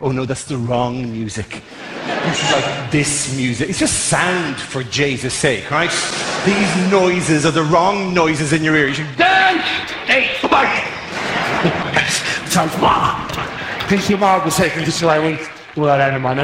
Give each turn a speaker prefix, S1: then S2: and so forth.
S1: Oh no, that's the wrong music. You should like this music. It's just sound for Jesus' sake, right? These noises are the wrong noises in your ear. You should dance! Hey!
S2: Sounds wow. Think your mom was taking this away I won't do that out of my.